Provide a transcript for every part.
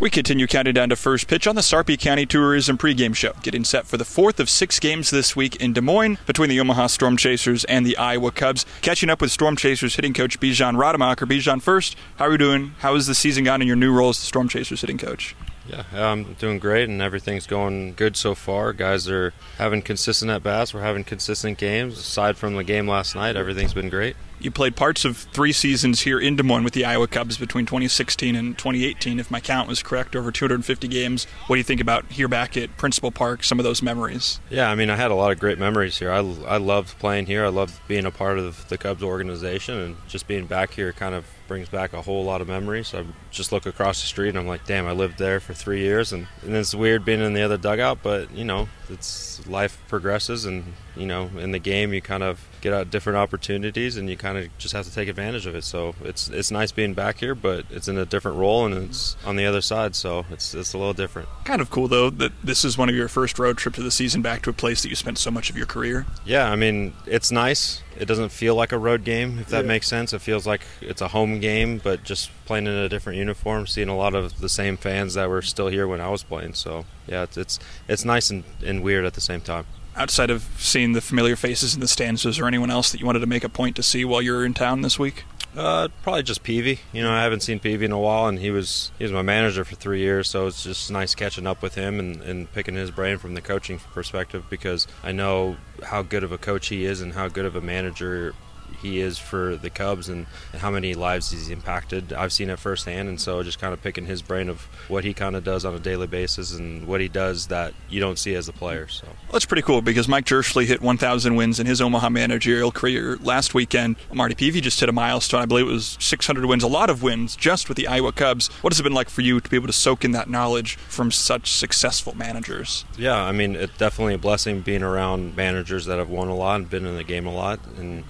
We continue counting down to first pitch on the Sarpy County Tourism pregame show, getting set for the fourth of six games this week in Des Moines between the Omaha Storm Chasers and the Iowa Cubs. Catching up with Storm Chasers hitting coach Bijan Rademacher. Bijan, first, how are you doing? How has the season gone in your new role as the Storm Chasers hitting coach? Yeah, I'm doing great, and everything's going good so far. Guys are having consistent at bats. We're having consistent games. Aside from the game last night, everything's been great. You played parts of three seasons here in Des Moines with the Iowa Cubs between 2016 and 2018, if my count was correct, over 250 games. What do you think about here back at Principal Park, some of those memories? Yeah, I mean, I had a lot of great memories here. I, I loved playing here. I loved being a part of the Cubs organization, and just being back here kind of brings back a whole lot of memories. I just look across the street and I'm like, damn, I lived there for three years, and, and it's weird being in the other dugout, but you know, it's life progresses, and you know, in the game you kind of get out different opportunities, and you kind of just have to take advantage of it. So it's it's nice being back here, but it's in a different role, and it's on the other side, so it's it's a little different. Kind of cool though that this is one of your first road trips of the season back to a place that you spent so much of your career. Yeah, I mean, it's nice. It doesn't feel like a road game, if that yeah. makes sense. It feels like it's a home game, but just playing in a different uniform, seeing a lot of the same fans that were still here when I was playing. So yeah, it's it's, it's nice and, and weird at the same time outside of seeing the familiar faces in the stands, was there anyone else that you wanted to make a point to see while you were in town this week? Uh, probably just Pevey. You know, I haven't seen Pevey in a while, and he was he was my manager for three years, so it's just nice catching up with him and, and picking his brain from the coaching perspective because I know how good of a coach he is and how good of a manager he is for the Cubs and how many lives he's impacted. I've seen it firsthand, and so just kind of picking his brain of what he kind of does on a daily basis and what he does that you don't see as a player. So well, that's pretty cool because Mike Jirschele hit 1,000 wins in his Omaha managerial career last weekend. Marty Pevey just hit a milestone. I believe it was 600 wins, a lot of wins just with the Iowa Cubs. What has it been like for you to be able to soak in that knowledge from such successful managers? Yeah, I mean, it's definitely a blessing being around managers that have won a lot and been in the game a lot and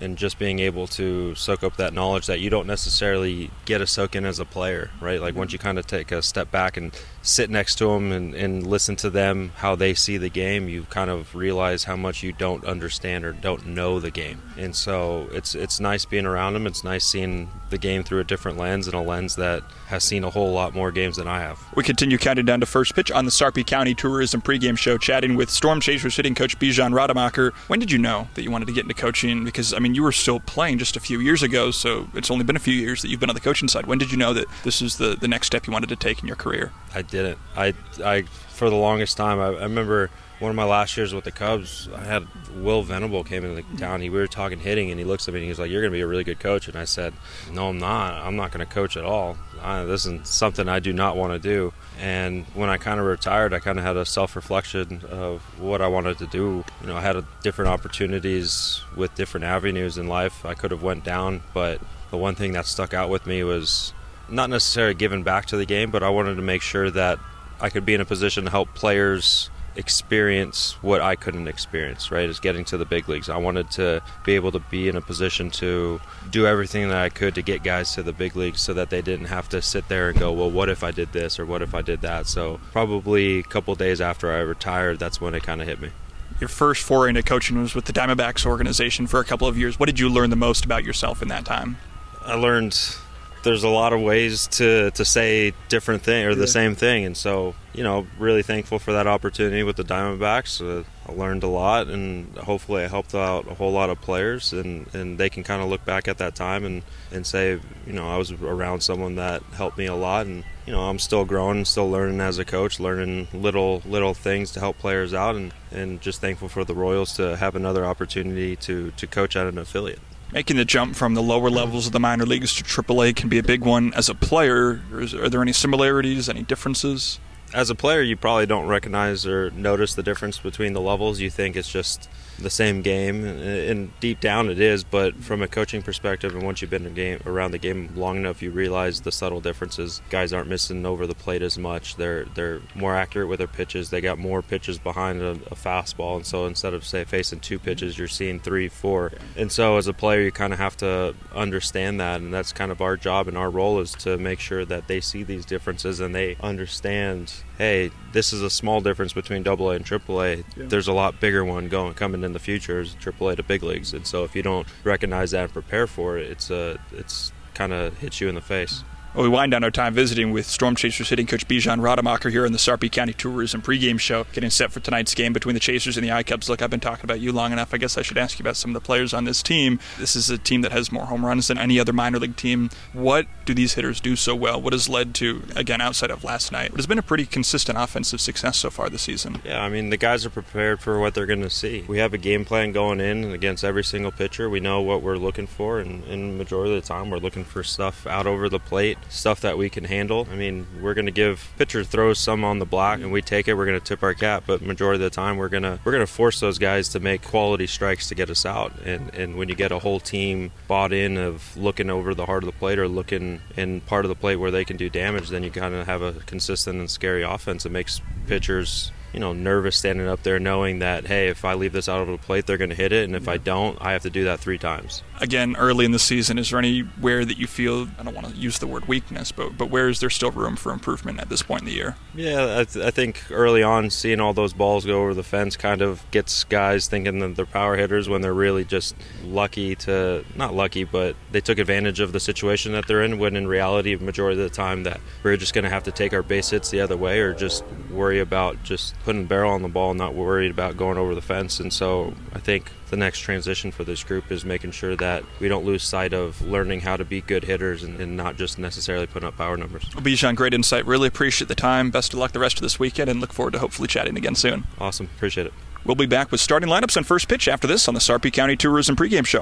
and just being able to soak up that knowledge that you don't necessarily get a soak in as a player, right? Like once you kind of take a step back and sit next to them and, and listen to them how they see the game, you kind of realize how much you don't understand or don't know the game. And so it's it's nice being around them. It's nice seeing the game through a different lens and a lens that has seen a whole lot more games than I have. We continue counting down to first pitch on the Sarpy County Tourism pregame show, chatting with Storm Chasers hitting coach Bijan Rademacher. When did you know that you wanted to get into coaching? Because I mean, you were still playing just a few years ago, so it's only been a few years that you've been on the coaching side. When did you know that this is the, the next step you wanted to take in your career? I didn't. I, I for the longest time, I, I remember one of my last years with the Cubs, I had Will Venable came into the town. He we were talking hitting, and he looks at me and he's like, "You're going to be a really good coach." And I said, "No, I'm not. I'm not going to coach at all. I, this is something I do not want to do." And when I kind of retired, I kind of had a self-reflection of what I wanted to do. You know, I had different opportunities with different avenues in life I could have went down, but the one thing that stuck out with me was not necessarily giving back to the game, but I wanted to make sure that I could be in a position to help players experience what I couldn't experience, right? Is getting to the big leagues. I wanted to be able to be in a position to do everything that I could to get guys to the big leagues so that they didn't have to sit there and go, well, what if I did this or what if I did that? So, probably a couple days after I retired, that's when it kind of hit me. Your first foray into coaching was with the Diamondbacks organization for a couple of years. What did you learn the most about yourself in that time? I learned there's a lot of ways to, to say different thing or the same thing. And so you know really thankful for that opportunity with the diamondbacks. Uh, i learned a lot and hopefully i helped out a whole lot of players and, and they can kind of look back at that time and, and say you know i was around someone that helped me a lot. And you know i'm still growing still learning as a coach learning little little things to help players out and, and just thankful for the royals to have another opportunity to, to coach at an affiliate making the jump from the lower levels of the minor leagues to AAA can be a big one. As a player, are there any similarities, any differences? As a player, you probably don't recognize or notice the difference between the levels. You think it's just the same game, and deep down it is. But from a coaching perspective, and once you've been game, around the game long enough, you realize the subtle differences. Guys aren't missing over the plate as much. They're they're more accurate with their pitches. They got more pitches behind a, a fastball, and so instead of say facing two pitches, you're seeing three, four. And so as a player, you kind of have to understand that, and that's kind of our job and our role is to make sure that they see these differences and they understand. Hey, this is a small difference between Double A and Triple A. Yeah. There's a lot bigger one going coming in the future is AAA to big leagues. And so if you don't recognize that and prepare for it, it's a uh, it's kind of hits you in the face. Well, we wind down our time visiting with Storm Chasers hitting coach Bijan Rademacher here in the Sarpy County Tourism pregame show, getting set for tonight's game between the Chasers and the iCubs. Look, I've been talking about you long enough. I guess I should ask you about some of the players on this team. This is a team that has more home runs than any other minor league team. What do these hitters do so well? What has led to, again, outside of last night, what has been a pretty consistent offensive success so far this season? Yeah, I mean, the guys are prepared for what they're going to see. We have a game plan going in against every single pitcher. We know what we're looking for, and, and majority of the time, we're looking for stuff out over the plate, stuff that we can handle. I mean, we're going to give pitcher throws some on the block, and we take it. We're going to tip our cap, but majority of the time, we're going to we're going to force those guys to make quality strikes to get us out. And and when you get a whole team bought in of looking over the heart of the plate or looking in part of the plate where they can do damage, then you kind of have a consistent and scary offense It makes pitchers you know, nervous standing up there knowing that, hey, if I leave this out of the plate, they're going to hit it. And if I don't, I have to do that three times. Again, early in the season, is there anywhere that you feel, I don't want to use the word weakness, but, but where is there still room for improvement at this point in the year? Yeah, I, th- I think early on, seeing all those balls go over the fence kind of gets guys thinking that they're power hitters when they're really just lucky to, not lucky, but they took advantage of the situation that they're in when in reality, majority of the time, that we're just going to have to take our base hits the other way or just worry about just putting barrel on the ball, not worried about going over the fence. And so I think the next transition for this group is making sure that we don't lose sight of learning how to be good hitters and, and not just necessarily putting up power numbers. Well, Bijan, great insight. Really appreciate the time. Best of luck the rest of this weekend and look forward to hopefully chatting again soon. Awesome. Appreciate it. We'll be back with starting lineups and first pitch after this on the Sarpy County Tourism pregame show.